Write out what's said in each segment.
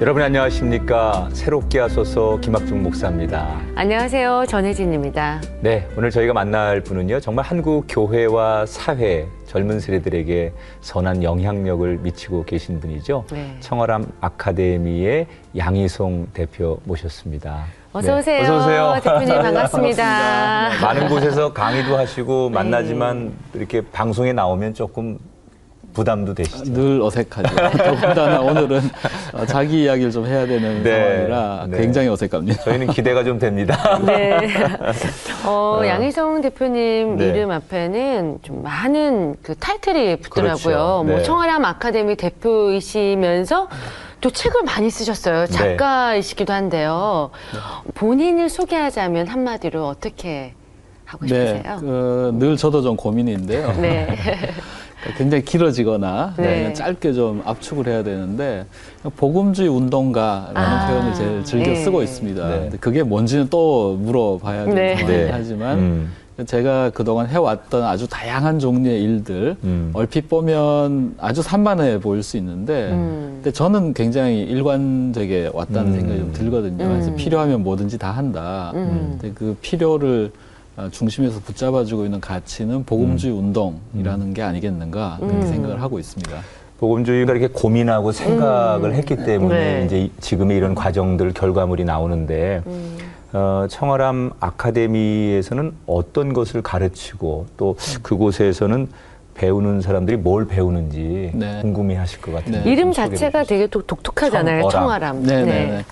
여러분 안녕하십니까 새롭게 하소서 김학중 목사입니다. 안녕하세요. 전혜진입니다. 네, 오늘 저희가 만날 분은요 정말 한국 교회와 사회 젊은 세대들에게 선한 영향력을 미치고 계신 분이죠. 네. 청어람 아카데미의 양희송 대표 모셨습니다. 어서 네, 오세요. 어서 오세요. 대표님 반갑습니다. 많은 곳에서 강의도 하시고 만나지만 이렇게 방송에 나오면 조금 부담도 되시죠. 늘 어색하죠. 더군다나 오늘은 어, 자기 이야기를 좀 해야 되는 네. 상황이라 네. 굉장히 어색합니다. 저희는 기대가 좀 됩니다. 네. 어, 양희성 대표님 네. 이름 앞에는 좀 많은 그 타이틀이 붙더라고요. 그렇죠. 네. 뭐 청아람 아카데미 대표이시면서 또 책을 많이 쓰셨어요. 네. 작가이시기도 한데요. 본인을 소개하자면 한마디로 어떻게 하고 싶으세요? 네, 그, 늘 저도 좀 고민인데요. 네. 그러니까 굉장히 길어지거나 네. 아니면 짧게 좀 압축을 해야 되는데 복음주의 운동가라는 아, 표현을 제일 즐겨 네. 쓰고 있습니다. 네. 근데 그게 뭔지는 또 물어봐야 되는 네. 상황이긴 네. 하지만 음. 제가 그동안 해왔던 아주 다양한 종류의 일들 음. 얼핏 보면 아주 산만해 보일 수 있는데 음. 근데 저는 굉장히 일관되게 왔다는 음. 생각이 좀 들거든요. 음. 그래서 필요하면 뭐든지 다 한다. 음. 근데 그 필요를 어, 중심에서 붙잡아주고 있는 가치는 복음주의 운동이라는 게 아니겠는가 그렇게 음. 생각을 하고 있습니다. 복음주의가 이렇게 고민하고 생각을 했기 때문에 네. 이제 이- 지금의 이런 과정들 결과물이 나오는데 음. 어, 청어람 아카데미에서는 어떤 것을 가르치고 또 그곳에서는 배우는 사람들이 뭘 배우는지 네. 궁금해 하실 것 같은데 네. 이름 자체가. 되게 독- 독특하잖아요. 청어람. 청아람. 네네네.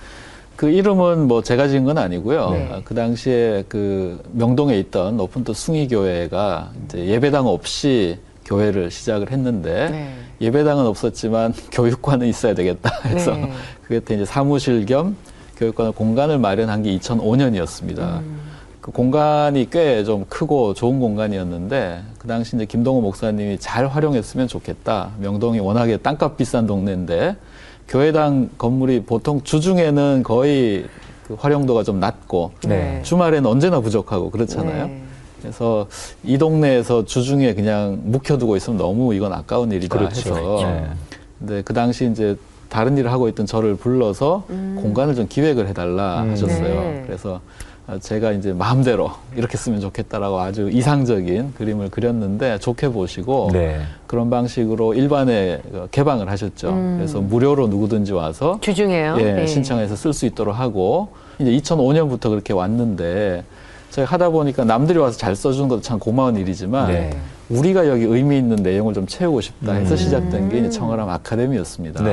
그 이름은 뭐 제가 지은 건 아니고요. 네. 아, 그 당시에 그 명동에 있던 오픈트 숭의교회가 이제 예배당 없이 교회를 시작을 했는데 네. 예배당은 없었지만 교육관은 있어야 되겠다 해서 네. 그때 이제 사무실 겸 교육관 공간을 마련한 게 2005년이었습니다. 음. 그 공간이 꽤 좀 크고 좋은 공간이었는데 그 당시 이제 김동호 목사님이 잘 활용했으면 좋겠다. 명동이 워낙에 땅값 비싼 동네인데 교회당 건물이 보통 주중에는 거의 그 활용도가 좀 낮고 네. 주말에는 언제나 부족하고 그렇잖아요. 네. 그래서 이 동네에서 주중에 그냥 묵혀두고 있으면 너무 이건 아까운 일이다 그렇죠. 해서 네. 근데 그 당시 이제 다른 일을 하고 있던 저를 불러서 공간을 좀 기획을 해달라 음. 하셨어요. 네. 그래서 제가 이제 마음대로 이렇게 쓰면 좋겠다라고 아주 이상적인 그림을 그렸는데 좋게 보시고 네. 그런 방식으로 일반에 개방을 하셨죠. 음. 그래서 무료로 누구든지 와서 주중에요. 예, 네. 신청해서 쓸 수 있도록 하고 이제 2005년부터 그렇게 왔는데 제가 하다 보니까 남들이 와서 잘 써주는 것도 참 고마운 일이지만 네. 우리가 여기 의미 있는 내용을 좀 채우고 싶다 해서 음. 시작된 게 이제 청어람 아카데미였습니다.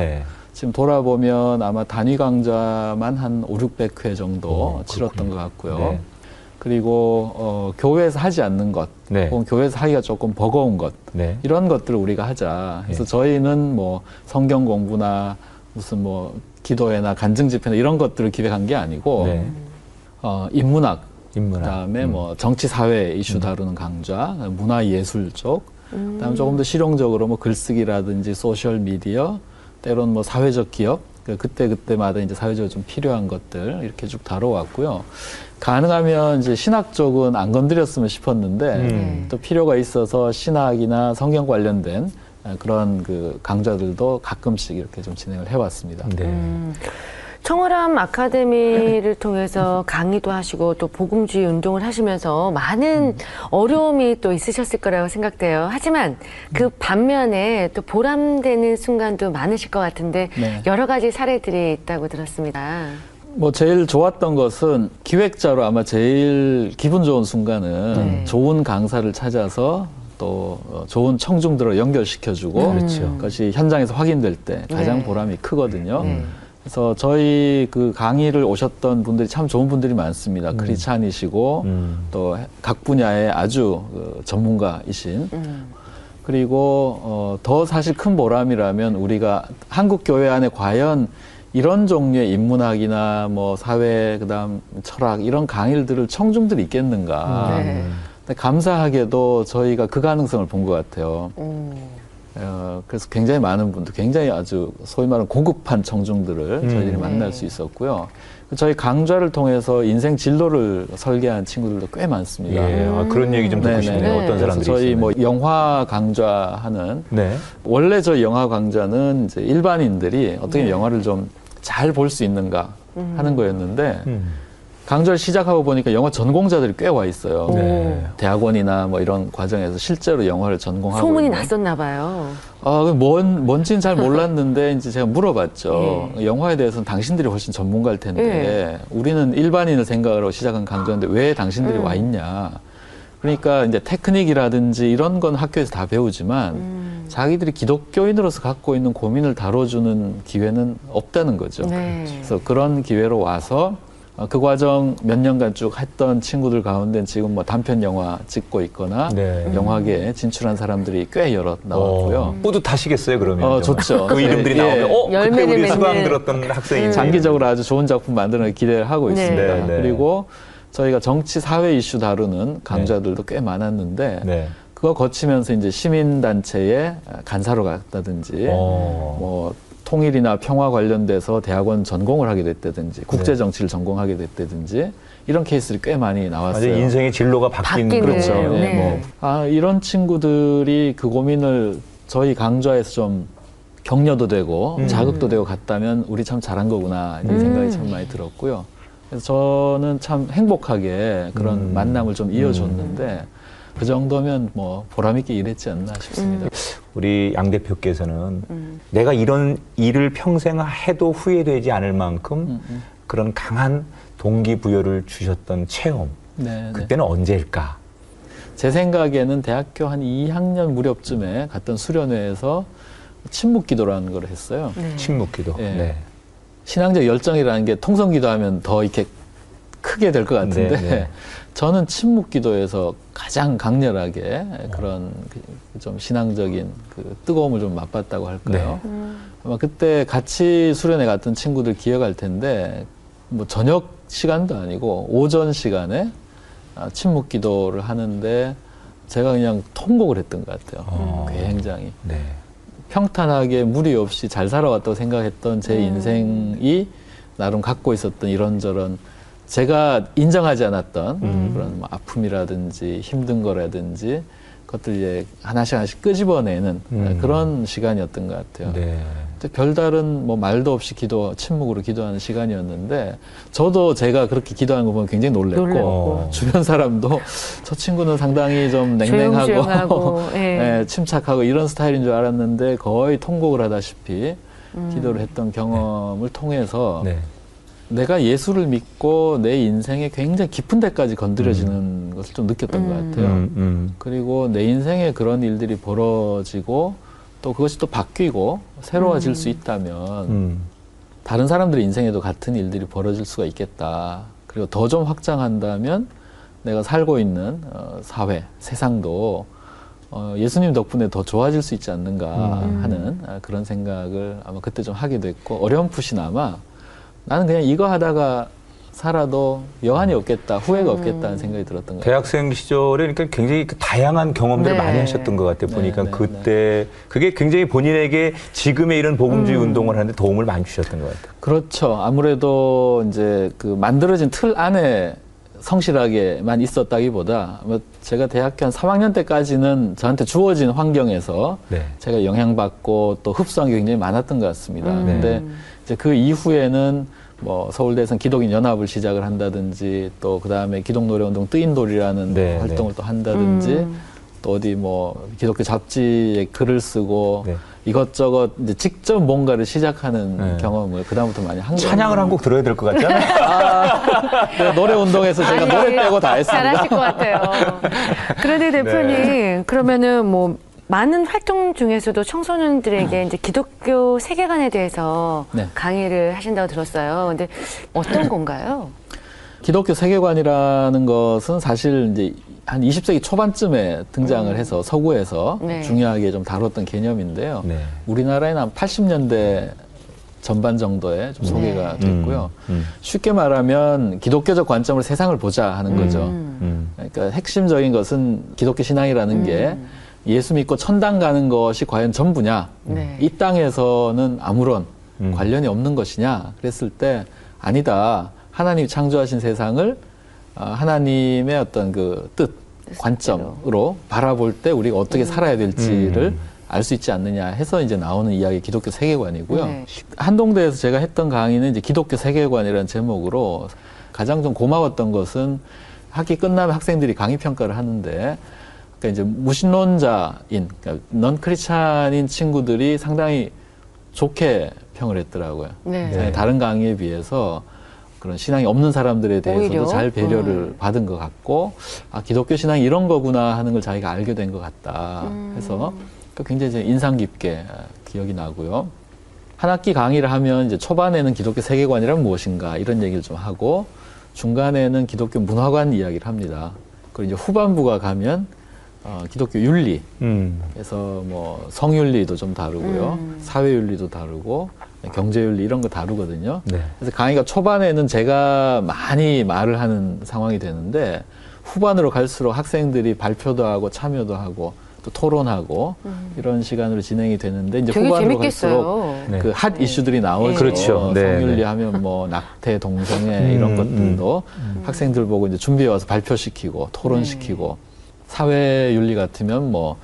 네. 지금 돌아보면 아마 단위 강좌만 한 5, 600회 정도 오, 치렀던. 것 같고요. 네. 그리고 어, 교회에서 하지 않는 것, 네. 혹은 교회에서 하기가 조금 버거운 것, 네. 이런 것들을 우리가 하자. 그래서 네. 저희는 뭐 성경 공부나 무슨 뭐 기도회나 간증 집회나 이런 것들을 기획한 게 아니고 네. 어, 인문학, 인문학. 그다음에 음. 뭐 정치 사회 이슈 다루는 강좌, 문화 예술 쪽, 음. 그다음에 조금 더 실용적으로 뭐 글쓰기라든지 소셜 미디어, 때론 뭐 사회적 기업, 그 그때 그때마다 이제 사회적으로 좀 필요한 것들 이렇게 쭉 다뤄왔고요. 가능하면 이제 신학 쪽은 안 건드렸으면 싶었는데 음. 또 필요가 있어서 신학이나 성경 관련된 그런 그 강좌들도 가끔씩 이렇게 좀 진행을 해왔습니다. 네. 음, 청어람 아카데미를 통해서 강의도 하시고 또 복음주의 운동을 하시면서 많은 어려움이 또 있으셨을 거라고 생각돼요. 하지만 그 반면에 또 보람되는 순간도 많으실 것 같은데 네. 여러 가지 사례들이 있다고 들었습니다. 뭐 제일 좋았던 것은 기획자로 아마 제일 기분 좋은 순간은 네. 좋은 강사를 찾아서 또 어, 좋은 청중들을 연결시켜주고 그렇죠. 그것이 현장에서 확인될 때 가장 네. 보람이 크거든요. 네. 그래서 저희 그 강의를 오셨던 분들이 참 좋은 분들이 많습니다. 크리찬이시고 음. 또각 분야의 아주 그 전문가이신 음, 그리고 어, 더 사실 큰 보람이라면 우리가 한국 교회 안에 과연 이런 종류의 인문학이나 뭐 사회 그다음 철학 이런 강의들을 청중들이 있겠는가. 네. 근데 감사하게도 저희가 그 가능성을 본 것 같아요. 음, 어, 그래서 굉장히 많은 분들, 굉장히 아주 소위 말하는 고급한 청중들을 음. 저희들이 네. 만날 수 있었고요. 저희 강좌를 통해서 인생 진로를 설계한 친구들도 꽤 많습니다. 예. 아, 그런 얘기 좀 듣고 네네. 싶네요. 네. 어떤 사람들이 저희? 뭐 영화 강좌하는 네. 원래 저희 영화 강좌는 이제 일반인들이 어떻게 영화를 좀 잘 볼 수 있는가 하는 거였는데 음. 강좌를 시작하고 보니까 영화 전공자들이 꽤 와 있어요. 네. 대학원이나 뭐 이런 과정에서 실제로 영화를 전공하고 소문이 있는. 났었나 봐요. 아, 그 뭔, 뭔지는 잘 몰랐는데, 이제 제가 물어봤죠. 예. 영화에 대해서는 당신들이 훨씬 전문가일 텐데, 우리는 일반인을 생각으로 시작한 강좌인데, 왜 당신들이 음. 와 있냐. 그러니까 이제 테크닉이라든지 이런 건 학교에서 다 배우지만, 음. 자기들이 기독교인으로서 갖고 있는 고민을 다뤄주는 기회는 없다는 거죠. 네. 그래서 그런 기회로 와서 어, 그 과정 몇 년간 쭉 했던 친구들 가운데 지금 뭐 단편 영화 찍고 있거나 네. 영화계에 진출한 사람들이 꽤 여러 나왔고요. 어, 뿌듯하시겠어요, 그러면. 어, 좋죠. 그 이름들이 예. 나오면, 어, 그때 우리. 수강 들었던 학생이 장기적으로 아주 좋은 작품 만드는 기대를 하고 네. 있습니다. 네, 네. 그리고 저희가 정치 사회 이슈 다루는 강좌들도 꽤 많았는데 네. 그거 거치면서 이제 시민단체에 간사로 갔다든지 어. 뭐 통일이나 평화 관련돼서 대학원 전공을 하게 됐다든지 국제 정치를 전공하게 됐다든지 이런 케이스들이 꽤 많이 나왔어요. 인생의 진로가 바뀐. 그렇죠. 예, 네. 뭐. 아, 이런 친구들이 그 고민을 저희 강좌에서 좀 격려도 되고 음. 자극도 되고 갔다면 우리 참 잘한 거구나 이런 음. 생각이 참 많이 들었고요. 그래서 저는 참 행복하게 그런 음. 만남을 좀 이어줬는데 그 정도면 뭐 보람있게 일했지 않나 싶습니다. 우리 양 대표께서는 음. 내가 이런 일을 평생 해도 후회되지 않을 만큼 음, 음. 그런 강한 동기부여를 주셨던 체험. 네, 네. 그때는 언제일까? 제 생각에는 대학교 한 2학년 무렵쯤에 갔던 수련회에서 침묵 기도라는 걸 했어요. 네. 침묵기도. 예. 네. 신앙적 열정이라는 게 통성 기도하면 더 이렇게 크게 될 것 같은데 네, 네. 저는 침묵 기도에서 가장 강렬하게 그런 그좀 신앙적인 그 뜨거움을 좀 맛봤다고 할까요? 네. 음. 아마 그때 같이 수련회 갔던 친구들 기억할 텐데 뭐 저녁 시간도 아니고 오전 시간에 아, 침묵 기도를 하는데 제가 그냥 통곡을 했던 것 같아요. 어. 굉장히. 네. 평탄하게 무리 없이 잘 살아왔다고 생각했던 제 음. 인생이 나름 갖고 있었던 이런저런 제가 인정하지 않았던 음. 그런 뭐 아픔이라든지 힘든 거라든지 그것들 이제 하나씩 하나씩 끄집어내는 음. 그런 시간이었던 것 같아요. 네. 별다른 뭐 말도 없이 기도, 침묵으로 기도하는 시간이었는데 저도 제가 그렇게 기도하는 거 보면 굉장히 놀랬고 놀랬고. 어. 주변 사람도 저 친구는 상당히 좀 냉랭하고 조용조용하고, 예. 예, 침착하고 이런 스타일인 줄 알았는데 거의 통곡을 하다시피 음. 기도를 했던 경험을 통해서 네. 내가 예수를 믿고 내 인생에 굉장히 깊은 데까지 건드려지는 것을 좀 느꼈던 음. 것 같아요. 음, 음. 그리고 내 인생에 그런 일들이 벌어지고 또 그것이 또 바뀌고 새로워질 음. 수 있다면 음. 다른 사람들의 인생에도 같은 일들이 벌어질 수가 있겠다. 그리고 더 좀 확장한다면 내가 살고 있는 어, 사회, 세상도 어, 예수님 덕분에 더 좋아질 수 있지 않는가 음. 하는 아, 그런 생각을 아마 그때 좀 하게 됐고 어렴풋이나마 나는 그냥 이거 하다가 살아도 여한이 없겠다, 후회가 음. 없겠다는 생각이 들었던 거예요. 대학생 시절에 그러니까 굉장히 그 다양한 경험들을 네. 많이 하셨던 것 같아요. 네, 보니까 네, 그때 그게 굉장히 본인에게 지금의 이런 복음주의 음. 운동을 하는데 도움을 많이 주셨던 것 같아요. 그렇죠. 아무래도 이제 그 만들어진 틀 안에 성실하게만 있었다기보다 뭐 제가 대학교 한 3학년 때까지는 저한테 주어진 환경에서 네. 제가 영향받고 또 흡수한 게 굉장히 많았던 것 같습니다. 음. 근데 이제 그 이후에는 뭐 서울대에서는 기독인 연합을 시작을 한다든지 또 그 다음에 기독노래운동 뜨인돌이라는 네, 활동을 또 한다든지 음. 또 어디 뭐 기독교 잡지에 글을 쓰고 네. 이것저것 이제 직접 뭔가를 시작하는 네. 경험을 그다음부터 많이 한 거예요. 찬양을 한 곡 들어야 될 것 같잖아요. 아, 네, 노래 운동에서 제가 아니, 노래 빼고 다 했습니다. 잘하실 것 같아요. 그런데 대표님, 네. 그러면은 뭐 많은 활동 중에서도 청소년들에게 이제 기독교 세계관에 대해서 네. 강의를 하신다고 들었어요. 근데 어떤 건가요? 기독교 세계관이라는 것은 사실 이제 한 20세기 초반쯤에 등장을 해서 서구에서 네. 중요하게 좀 다뤘던 개념인데요. 네. 우리나라에는 한 80년대 전반 정도에 좀 소개가 네. 됐고요. 음, 쉽게 말하면 기독교적 관점으로 세상을 보자 하는 거죠. 음. 음. 그러니까 핵심적인 것은 기독교 신앙이라는 게 음. 예수 믿고 천당 가는 것이 과연 전부냐? 네. 이 땅에서는 아무런 음. 관련이 없는 것이냐? 그랬을 때 아니다. 하나님이 창조하신 세상을 아, 하나님의 어떤 그 뜻, 관점으로 바라볼 때 우리가 어떻게 살아야 될지를 알수 있지 않느냐 해서 이제 나오는 이야기 기독교 세계관이고요. 네. 한동대에서 제가 했던 강의는 이제 기독교 세계관이라는 제목으로 가장 좀 고마웠던 것은 학기 끝나면 학생들이 강의 평가를 하는데 그러니까 이제 무신론자인 그러니까 넌 크리스찬인 친구들이 상당히 좋게 평을 했더라고요. 네. 네, 다른 강의에 비해서 그런 신앙이 없는 사람들에 대해서도 오히려? 잘 배려를 음. 받은 것 같고 아 기독교 신앙이 이런 거구나 하는 걸 자기가 알게 된 것 같다 음. 해서 그 굉장히 인상 깊게 아, 기억이 나고요. 한 학기 강의를 하면 이제 초반에는 기독교 세계관이란 무엇인가 이런 얘기를 좀 하고 중간에는 기독교 문화관 이야기를 합니다. 그리고 이제 후반부가 가면 어, 기독교 윤리 음. 그래서 뭐 성윤리도 좀 다루고요. 음. 사회윤리도 다루고 경제윤리 이런 거 다루거든요. 네. 그래서 강의가 초반에는 제가 많이 말을 하는 상황이 되는데 후반으로 갈수록 학생들이 발표도 하고 참여도 하고 또 토론하고 이런 시간으로 진행이 되는데 이제 음. 후반으로 갈수록 재밌겠어요. 네. 그핫 이슈들이 나오죠. 그렇죠. 네, 성윤리 네. 하면 뭐 낙태, 동성애 음, 이런 음. 것들도 학생들 보고 이제 준비해 와서 발표시키고 토론시키고 사회 윤리 같으면 뭐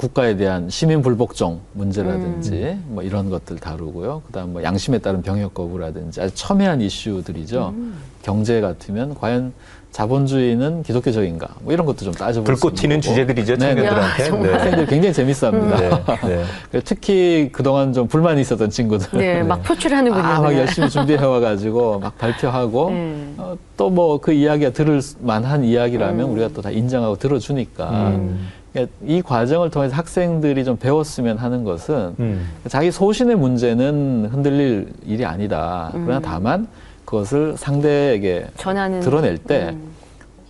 국가에 대한 시민 불복종 문제라든지 뭐 이런 것들 다루고요. 그다음 뭐 양심에 따른 병역 거부라든지 아주 첨예한 이슈들이죠. 경제 같으면 과연 자본주의는 기독교적인가? 뭐 이런 것도 좀 따져볼 불꽃 수 있는 튀는 거고. 주제들이죠, 네, 네. 청년들한테. 야, 정말. 학생들 굉장히 재밌어합니다. 네. 네. 특히 그동안 좀 불만이 있었던 친구들. 네, 막 표출하는군요. 아, 막. 열심히 준비해 와가지고 막 발표하고 네. 어, 또뭐 그 이야기가 들을 만한 이야기라면 음. 우리가 또 다 인정하고 들어주니까 음. 이 과정을 통해서 학생들이 좀 배웠으면 하는 것은 음. 자기 소신의 문제는 흔들릴 일이 아니다. 그러나 음. 다만 그것을 상대에게 전하는 드러낼 때 음.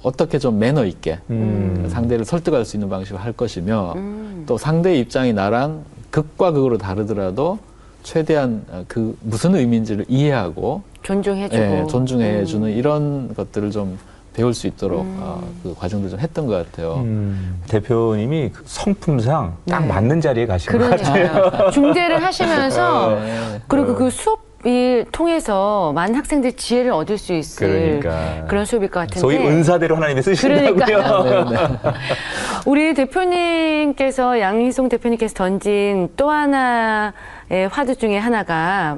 어떻게 좀 매너 있게 음. 상대를 설득할 수 있는 방식을 할 것이며 음. 또 상대의 입장이 나랑 극과 극으로 다르더라도 최대한 어, 그 무슨 의미인지를 이해하고 존중해주고 예, 존중해 음. 주는 이런 것들을 좀 배울 수 있도록 음. 어, 그 과정들 좀 했던 것 같아요. 음. 대표님이 그 성품상 딱 네. 맞는 자리에 가신 것 같아요. 중재를 하시면서 네. 그리고 그 수업을 통해서 많은 학생들 지혜를 얻을 수 있을 그러니까. 런 수업일 것 같은데 소위 은사대로 하나님이 쓰신다고요. 그러니까요. 네, 네. 우리 대표님께서 양희송 대표님께서 던진 또 하나의 화두 중에 하나가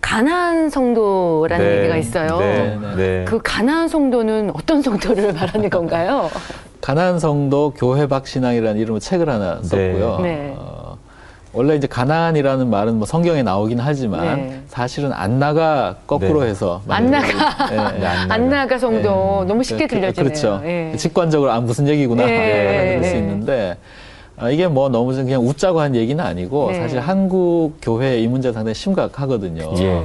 가난 성도라는 네. 얘기가 있어요. 네. 네. 네. 그 가난 성도는 어떤 성도를 말하는 건가요? 가난 성도 교회 박 신앙이라는 이름의 책을 하나 썼고요. 네. 어, 원래 이제 가난이라는 말은 뭐 성경에 나오긴 하지만 네. 사실은 안 나가 거꾸로 네. 해서 안 많이 나가. 예, 예. 네, 안안 나가 성도 너무 쉽게 그- 그- 들려지네요. 그렇죠. 예. 직관적으로 아 무슨 얘기구나 예, 그럴 수 예. 있는데 아, 이게 뭐 너무 좀 그냥 웃자고 한 얘기는 아니고 네. 사실 한국 교회 이 문제 상당히 심각하거든요. 예.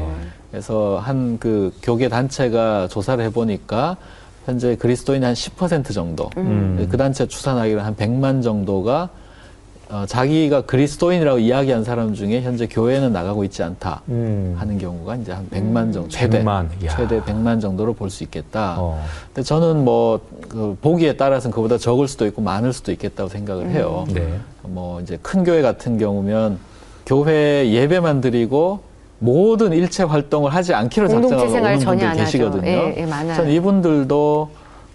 그래서 한 그 교계 단체가 조사를 해보니까 현재 그리스도인의 한10% 정도, 음. 그 단체 추산하기로는 한 100만 정도가 어, 자기가 그리스도인이라고 이야기한 사람 중에 현재 교회는 나가고 있지 않다 음. 하는 경우가 이제 한 100만 정도, 최대 100만, 이야. 최대 100만 정도로 볼 수 있겠다. 어. 근데 저는 뭐 그 보기에 따라서는 그보다 적을 수도 있고 많을 수도 있겠다고 생각을 해요. 네. 뭐 이제 큰 교회 같은 경우면 교회 예배만 드리고 모든 일체 활동을 하지 않기로 작정하고 오는 하죠. 계시거든요. 예, 예, 많아요. 전 이분들도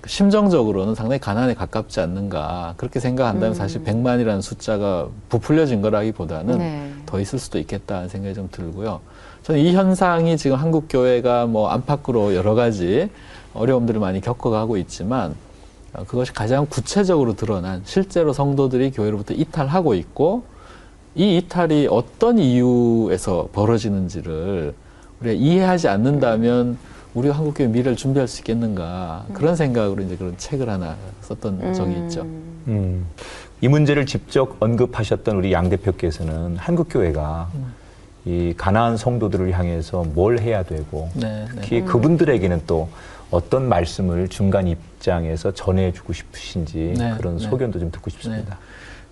심정적으로는 상당히 가난에 가깝지 않는가 그렇게 생각한다면 음. 사실 100만이라는 숫자가 부풀려진 거라기보다는 네. 더 있을 수도 있겠다는 생각이 좀 들고요. 저는 이 현상이 지금 한국 교회가 뭐 안팎으로 여러 가지 어려움들을 많이 겪어가고 있지만 어, 그것이 가장 구체적으로 드러난 실제로 성도들이 교회로부터 이탈하고 있고 이 이탈이 어떤 이유에서 벌어지는지를 우리가 이해하지 않는다면 우리가 한국 교회 미래를 준비할 수 있겠는가 그런 생각으로 이제 그런 책을 하나 썼던 적이 있죠. 음. 이 문제를 직접 언급하셨던 우리 양 대표께서는 한국 교회가 이 가나안 성도들을 향해서 뭘 해야 되고 네, 네. 특히 그분들에게는 또 어떤 말씀을 중간 입장에서 전해주고 싶으신지 네, 그런 네. 소견도 좀 듣고 싶습니다.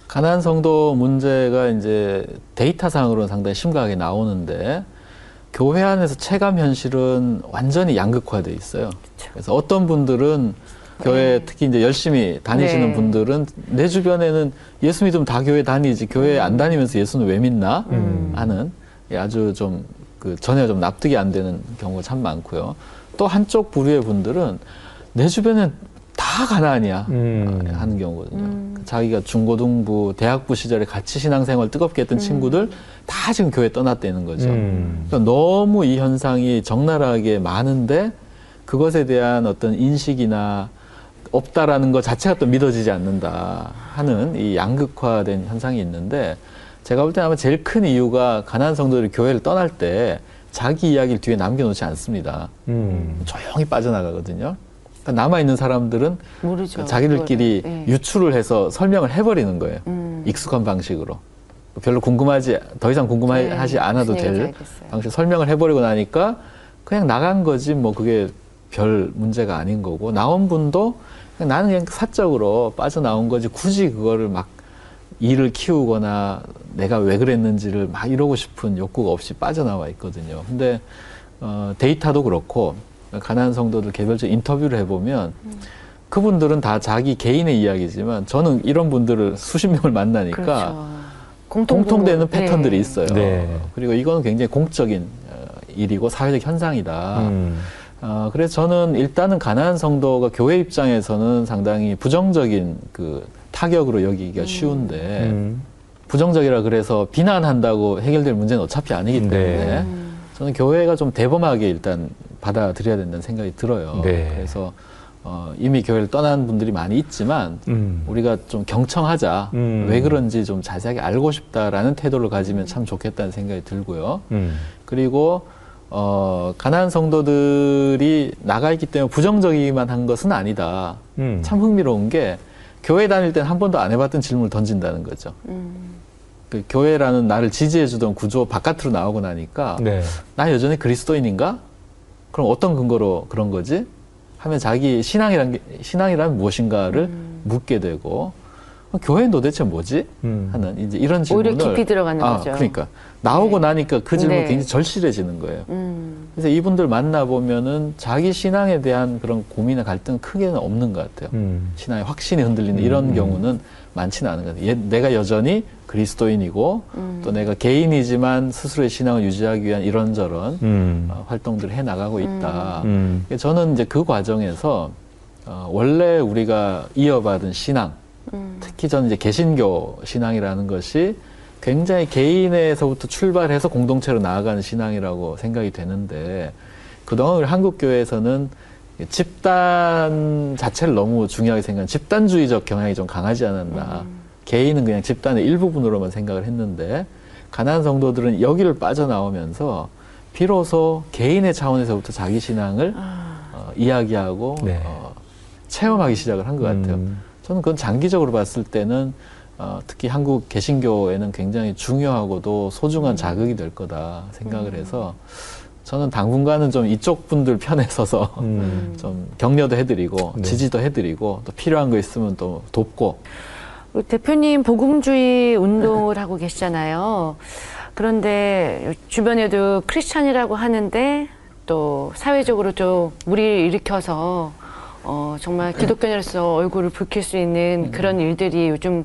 가난 성도 문제가 이제 데이터상으로는 상당히 심각하게 나오는데 교회 안에서 체감 현실은 완전히 양극화돼 있어요. 그래서 어떤 분들은 교회 특히 이제 열심히 다니시는 네. 분들은 내 주변에는 예수 믿으면 다 교회 다니지 교회 안 다니면서 예수는 왜 믿나 음. 하는 예, 아주 좀 그 전혀 좀 납득이 안 되는 경우가 참 많고요. 또 한쪽 부류의 분들은 내 주변엔 다 가난이야 음. 하는 경우거든요. 음. 자기가 중고등부, 대학부 시절에 같이 신앙생활 뜨겁게 했던 친구들 다 지금 교회 떠났다는 거죠. 음. 그러니까 너무 이 현상이 적나라하게 많은데 그것에 대한 어떤 인식이나 없다라는 것 자체가 또 믿어지지 않는다 하는 이 양극화된 현상이 있는데 제가 볼 때는 아마 제일 큰 이유가 가난한 성도들이 교회를 떠날 때 자기 이야기를 뒤에 남겨놓지 않습니다. 음. 조용히 빠져나가거든요. 그러니까 남아 있는 사람들은 모르죠. 자기들끼리 그거를. 예. 유출을 해서 설명을 해버리는 거예요. 음. 익숙한 방식으로. 별로 궁금하지, 더 이상 궁금하지 네, 않아도 얘기인지 될. 방식 설명을 해버리고 나니까 그냥 나간 거지 뭐 그게 별 문제가 아닌 거고 나온 분도 그냥 나는 그냥 사적으로 빠져나온 거지 굳이 그거를 막 일을 키우거나 내가 왜 그랬는지를 막 이러고 싶은 욕구가 없이 빠져나와 있거든요. 근데 어, 데이터도 그렇고 가난한 성도들 개별적 인터뷰를 해보면 그분들은 다 자기 개인의 이야기지만 저는 이런 분들을 수십 명을 만나니까 그렇죠. 공통되는 네. 패턴들이 있어요. 네. 그리고 이거는 굉장히 공적인 어, 일이고 사회적 현상이다. 음. 어, 그래서 저는 일단은 가난한 성도가 교회 입장에서는 상당히 부정적인 그 타격으로 여기기가 쉬운데 음. 부정적이라 그래서 비난한다고 해결될 문제는 어차피 아니기 때문에 네. 음. 저는 교회가 좀 대범하게 일단 받아들여야 된다는 생각이 들어요. 네. 그래서 어, 이미 교회를 떠난 분들이 많이 있지만 음. 우리가 좀 경청하자. 음. 왜 그런지 좀 자세하게 알고 싶다라는 태도를 가지면 참 좋겠다는 생각이 들고요. 음. 그리고 어, 가난한 성도들이 나가 있기 때문에 부정적이기만 한 것은 아니다. 음. 참 흥미로운 게 교회 다닐 땐 한 번도 안 해봤던 질문을 던진다는 거죠. 음. 그 교회라는 나를 지지해주던 구조 바깥으로 나오고 나니까 네. 나 여전히 그리스도인인가? 그럼 어떤 근거로 그런 거지? 하면 자기 신앙이란 게, 신앙이란 무엇인가를 묻게 되고 그럼 교회는 도대체 뭐지? 음. 하는 이제 이런 질문을 오히려 깊이 들어가는 아, 거죠. 그러니까 나오고 네. 나니까 그 질문이 네. 굉장히 절실해지는 거예요. 음. 그래서 이분들 만나 보면은 자기 신앙에 대한 그런 고민이나 갈등 크게는 없는 것 같아요. 음. 신앙의 확신이 흔들리는 이런 음. 경우는 많지는 않은 것 같아요. 얘- 내가 여전히 그리스도인이고 음. 또 내가 개인이지만 스스로의 신앙을 유지하기 위한 이런저런 음. 어, 활동들을 해 나가고 있다. 음. 저는 이제 그 과정에서 어, 원래 우리가 이어받은 신앙, 음. 특히 저는 이제 개신교 신앙이라는 것이 굉장히 개인에서부터 출발해서 공동체로 나아가는 신앙이라고 생각이 되는데 그동안 우리 한국 교회에서는 집단 자체를 너무 중요하게 생각하는 집단주의적 경향이 좀 강하지 않았나. 개인은 그냥 집단의 일부분으로만 생각을 했는데 가난한 성도들은 여기를 빠져나오면서 비로소 개인의 차원에서부터 자기 신앙을 어, 이야기하고 네. 어, 체험하기 시작을 한 것 같아요. 음. 저는 그건 장기적으로 봤을 때는 어, 특히 한국 개신교에는 굉장히 중요하고도 소중한 자극이 될 거다 생각을 해서 저는 당분간은 좀 이쪽 분들 편에 서서 음. 좀 격려도 해드리고 네. 지지도 해드리고 또 필요한 거 있으면 또 돕고 대표님 복음주의 운동을 하고 계시잖아요. 그런데 주변에도 크리스찬이라고 하는데 또 사회적으로 좀 무리를 일으켜서 어, 정말 기독교인으로서 얼굴을 붉힐 수 있는 그런 일들이 요즘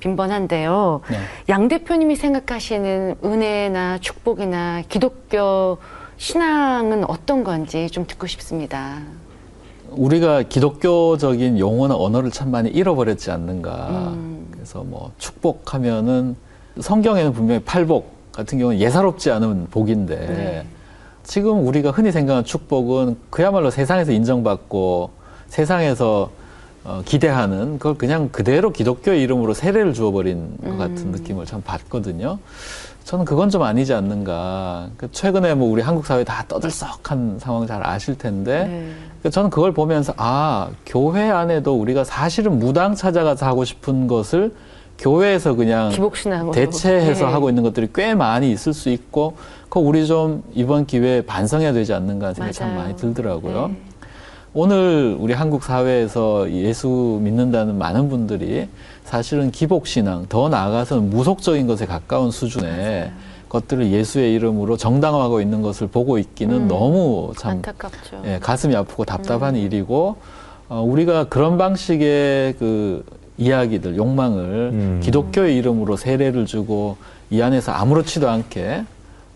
빈번한데요. 네. 양 대표님이 생각하시는 은혜나 축복이나 기독교 신앙은 어떤 건지 좀 듣고 싶습니다. 우리가 기독교적인 용어나 언어를 참 많이 잃어버렸지 않는가. 음. 그래서 뭐 축복하면은 성경에는 분명히 팔복 같은 경우는 예사롭지 않은 복인데 네. 지금 우리가 흔히 생각하는 축복은 그야말로 세상에서 인정받고 세상에서 어, 기대하는 그걸 그냥 그대로 기독교의 이름으로 세례를 주어버린 것 같은 음. 느낌을 참 받거든요. 저는 그건 좀 아니지 않는가. 그 최근에 뭐 우리 한국 사회 다 떠들썩한 상황 잘 아실 텐데 네. 그러니까 저는 그걸 보면서 아 교회 안에도 우리가 사실은 무당 찾아가서 하고 싶은 것을 교회에서 그냥 대체해서 네. 하고 있는 것들이 꽤 많이 있을 수 있고 그거 우리 좀 이번 기회에 반성해야 되지 않는가 생각이 참 맞아요. 많이 들더라고요. 네. 오늘 우리 한국 사회에서 예수 믿는다는 많은 분들이 사실은 기복신앙, 더 나아가서는 무속적인 것에 가까운 수준의 것들을 예수의 이름으로 정당화하고 있는 것을 보고 있기는 음, 너무 참 안타깝죠. 예, 가슴이 아프고 답답한 음. 일이고 어, 우리가 그런 방식의 그 이야기들, 욕망을 음. 기독교의 이름으로 세례를 주고 이 안에서 아무렇지도 않게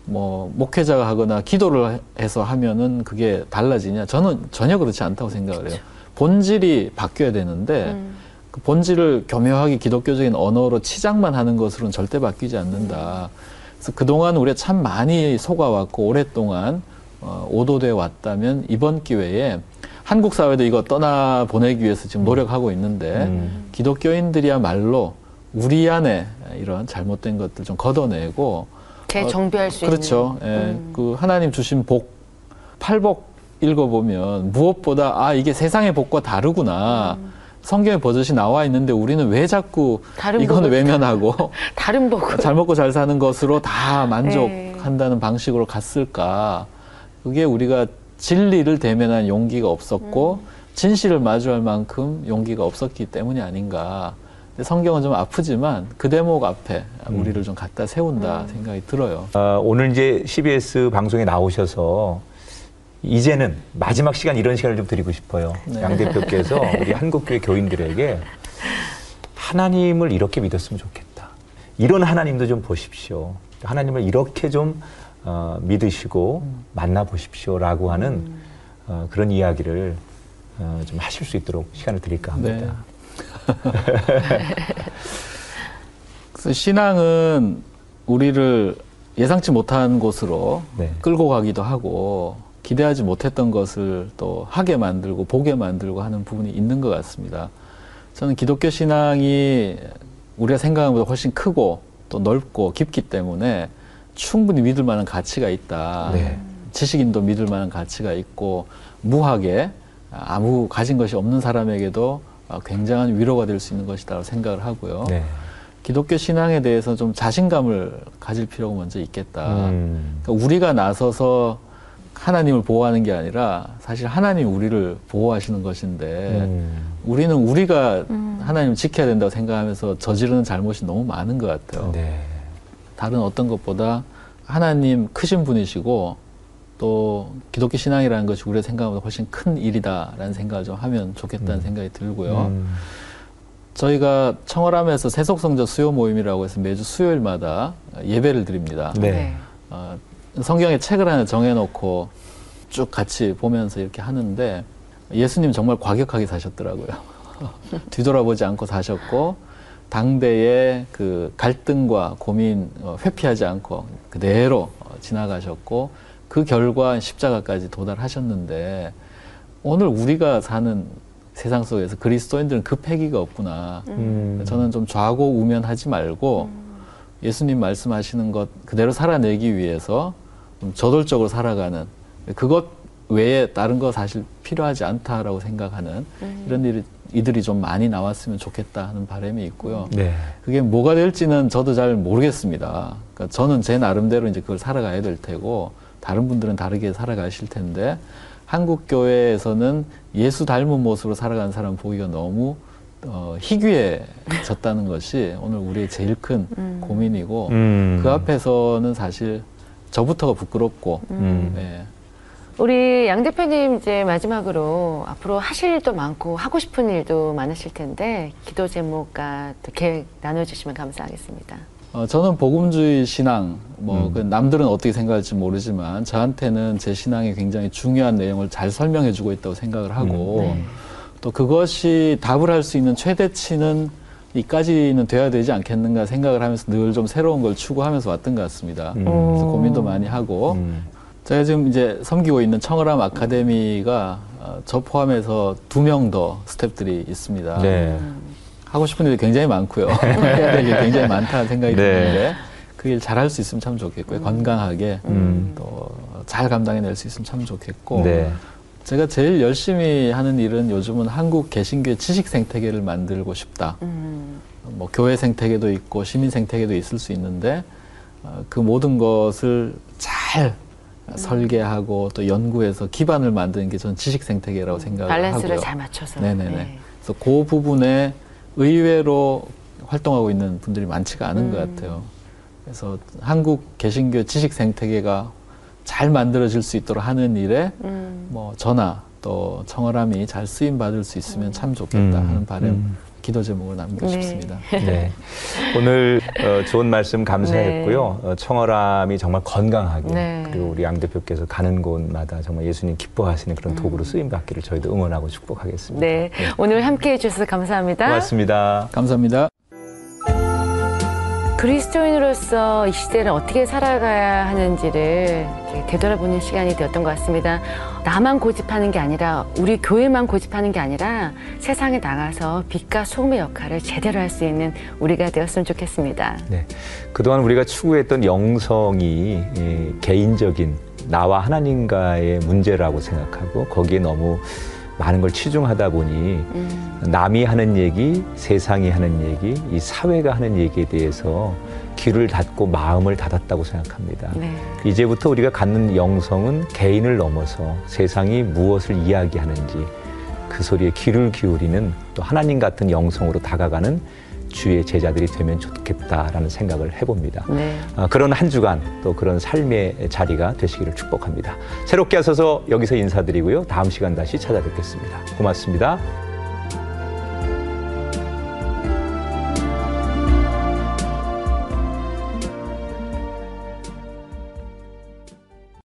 뭐 목회자가 하거나 기도를 해서 하면은 그게 달라지냐? 저는 전혀 그렇지 않다고 생각을 해요. 본질이 바뀌어야 되는데 음. 그 본질을 교묘하게 기독교적인 언어로 치장만 하는 것으로는 절대 바뀌지 않는다. 그래서 그동안 우리가 참 많이 속아왔고 오랫동안 어, 오도돼 왔다면 이번 기회에 한국 사회도 이거 떠나 보내기 위해서 지금 노력하고 있는데 음. 기독교인들이야말로 우리 안에 이런 잘못된 것들 좀 걷어내고 재정비할 수 그렇죠. 있는. 예, 음. 그 하나님 주신 복 팔복 읽어보면 무엇보다 아 이게 세상의 복과 다르구나. 성경에 버젓이 나와 있는데 우리는 왜 자꾸 이거는 외면하고 다른 복을. 잘 먹고 잘 사는 것으로 다 만족한다는 방식으로 갔을까? 그게 우리가 진리를 대면한 용기가 없었고 진실을 마주할 만큼 용기가 없었기 때문이 아닌가. 성경은 좀 아프지만 그 대목 앞에 우리를 좀 갖다 세운다 생각이 들어요. 어, 오늘 이제 CBS 방송에 나오셔서 이제는 마지막 시간 이런 시간을 좀 드리고 싶어요. 네. 양 대표께서 우리 한국교회 교인들에게 하나님을 이렇게 믿었으면 좋겠다. 이런 하나님도 좀 보십시오. 하나님을 이렇게 좀 어, 믿으시고 만나보십시오라고 하는 어, 그런 이야기를 어, 좀 하실 수 있도록 시간을 드릴까 합니다. 그래서 신앙은 우리를 예상치 못한 곳으로 네. 끌고 가기도 하고 기대하지 못했던 것을 또 하게 만들고 보게 만들고 하는 부분이 있는 것 같습니다. 저는 기독교 신앙이 우리가 생각한 것보다 훨씬 크고 또 넓고 깊기 때문에 충분히 믿을 만한 가치가 있다. 네. 지식인도 믿을 만한 가치가 있고 무하게 아무 가진 것이 없는 사람에게도 굉장한 위로가 될 수 있는 것이다라고 생각을 하고요. 네. 기독교 신앙에 대해서 좀 자신감을 가질 필요가 먼저 있겠다. 음. 그러니까 우리가 나서서 하나님을 보호하는 게 아니라 사실 하나님이 우리를 보호하시는 것인데 음. 우리는 우리가 하나님을 지켜야 된다고 생각하면서 저지르는 잘못이 너무 많은 것 같아요. 네. 다른 어떤 것보다 하나님 크신 분이시고 또 기독교 신앙이라는 것이 우리가 생각보다 훨씬 큰 일이다라는 생각을 좀 하면 좋겠다는 생각이 들고요. 음. 저희가 청월함에서 세속성적 수요 모임이라고 해서 매주 수요일마다 예배를 드립니다. 네. 어, 성경에 책을 하나 정해놓고 쭉 같이 보면서 이렇게 하는데 예수님 정말 과격하게 사셨더라고요. 뒤돌아보지 않고 사셨고 당대의 그 갈등과 고민 어, 회피하지 않고 그대로 어, 지나가셨고 그 결과 십자가까지 도달하셨는데 오늘 우리가 사는 세상 속에서 그리스도인들은 그 패기가 없구나. 음. 저는 좀 좌고 우면하지 말고 예수님 말씀하시는 것 그대로 살아내기 위해서 좀 저돌적으로 살아가는 그것 외에 다른 거 사실 필요하지 않다라고 생각하는 이런 일이 이들이 좀 많이 나왔으면 좋겠다 하는 바람이 있고요. 네. 그게 뭐가 될지는 저도 잘 모르겠습니다. 그러니까 저는 제 나름대로 이제 그걸 살아가야 될 테고 다른 분들은 다르게 살아가실 텐데 한국 교회에서는 예수 닮은 모습으로 살아가는 사람 보기가 너무 어, 희귀해졌다는 것이 오늘 우리의 제일 큰 고민이고 음. 그 앞에서는 사실 저부터가 부끄럽고 음. 네. 우리 양 대표님 이제 마지막으로 앞으로 하실 일도 많고 하고 싶은 일도 많으실 텐데 기도 제목과 또 계획 나눠주시면 감사하겠습니다. 어, 저는 복음주의 신앙, 뭐, 음. 그 남들은 어떻게 생각할지 모르지만, 저한테는 제 신앙이 굉장히 중요한 내용을 잘 설명해 주고 있다고 생각을 하고, 네. 또 그것이 답을 할 수 있는 최대치는 이까지는 돼야 되지 않겠는가 생각을 하면서 늘 좀 새로운 걸 추구하면서 왔던 것 같습니다. 음. 그래서 오. 고민도 많이 하고, 음. 제가 지금 이제 섬기고 있는 청어람 아카데미가 어, 저 포함해서 두 명 더 스탭들이 있습니다. 네. 하고 싶은 일이 굉장히 많고요. 해야 될 일이 굉장히 많다는 생각이 네. 드는데 그 일 잘할 수 있으면 참 좋겠고요. 건강하게 음. 또잘 감당해낼 수 있으면 참 좋겠고 네. 제가 제일 열심히 하는 일은 요즘은 한국 개신교의 지식 생태계를 만들고 싶다. 음. 뭐 교회 생태계도 있고 시민 생태계도 있을 수 있는데 어, 그 모든 것을 잘 설계하고 또 연구해서 기반을 만드는 게 저는 지식 생태계라고 생각을 밸런스를 하고요. 잘 맞춰서. 네네네. 네. 그래서 그 부분에 의외로 활동하고 있는 분들이 많지가 않은 것 음. 같아요. 그래서 한국 개신교 지식 생태계가 잘 만들어질 수 있도록 하는 일에 음. 뭐 저나 또 청어람이 잘 쓰임 받을 수 있으면 참 좋겠다 음, 하는 바람 음. 기도 제목을 남기고 네. 싶습니다. 네. 오늘 어, 좋은 말씀 감사했고요. 어, 청어람이 정말 건강하게 네. 그리고 우리 양 대표께서 가는 곳마다 정말 예수님 기뻐하시는 그런 도구로 쓰임 받기를 저희도 응원하고 축복하겠습니다. 네. 오늘 함께 해주셔서 감사합니다. 고맙습니다. 감사합니다. 그리스도인으로서 이 시대를 어떻게 살아가야 하는지를 되돌아보는 시간이 되었던 것 같습니다. 나만 고집하는 게 아니라 우리 교회만 고집하는 게 아니라 세상에 나가서 빛과 소금의 역할을 제대로 할 수 있는 우리가 되었으면 좋겠습니다. 네. 그동안 우리가 추구했던 영성이 예, 개인적인 나와 하나님과의 문제라고 생각하고 거기에 너무 많은 걸 치중하다 보니 음, 남이 하는 얘기, 세상이 하는 얘기, 이 사회가 하는 얘기에 대해서 귀를 닫고 마음을 닫았다고 생각합니다. 네. 이제부터 우리가 갖는 영성은 개인을 넘어서 세상이 무엇을 이야기하는지 그 소리에 귀를 기울이는 또 하나님 같은 영성으로 다가가는 주의 제자들이 되면 좋겠다라는 생각을 해봅니다. 네. 아, 그런 한 주간 또 그런 삶의 자리가 되시기를 축복합니다. 새롭게 하셔서 여기서 인사드리고요. 다음 시간 다시 찾아뵙겠습니다. 고맙습니다.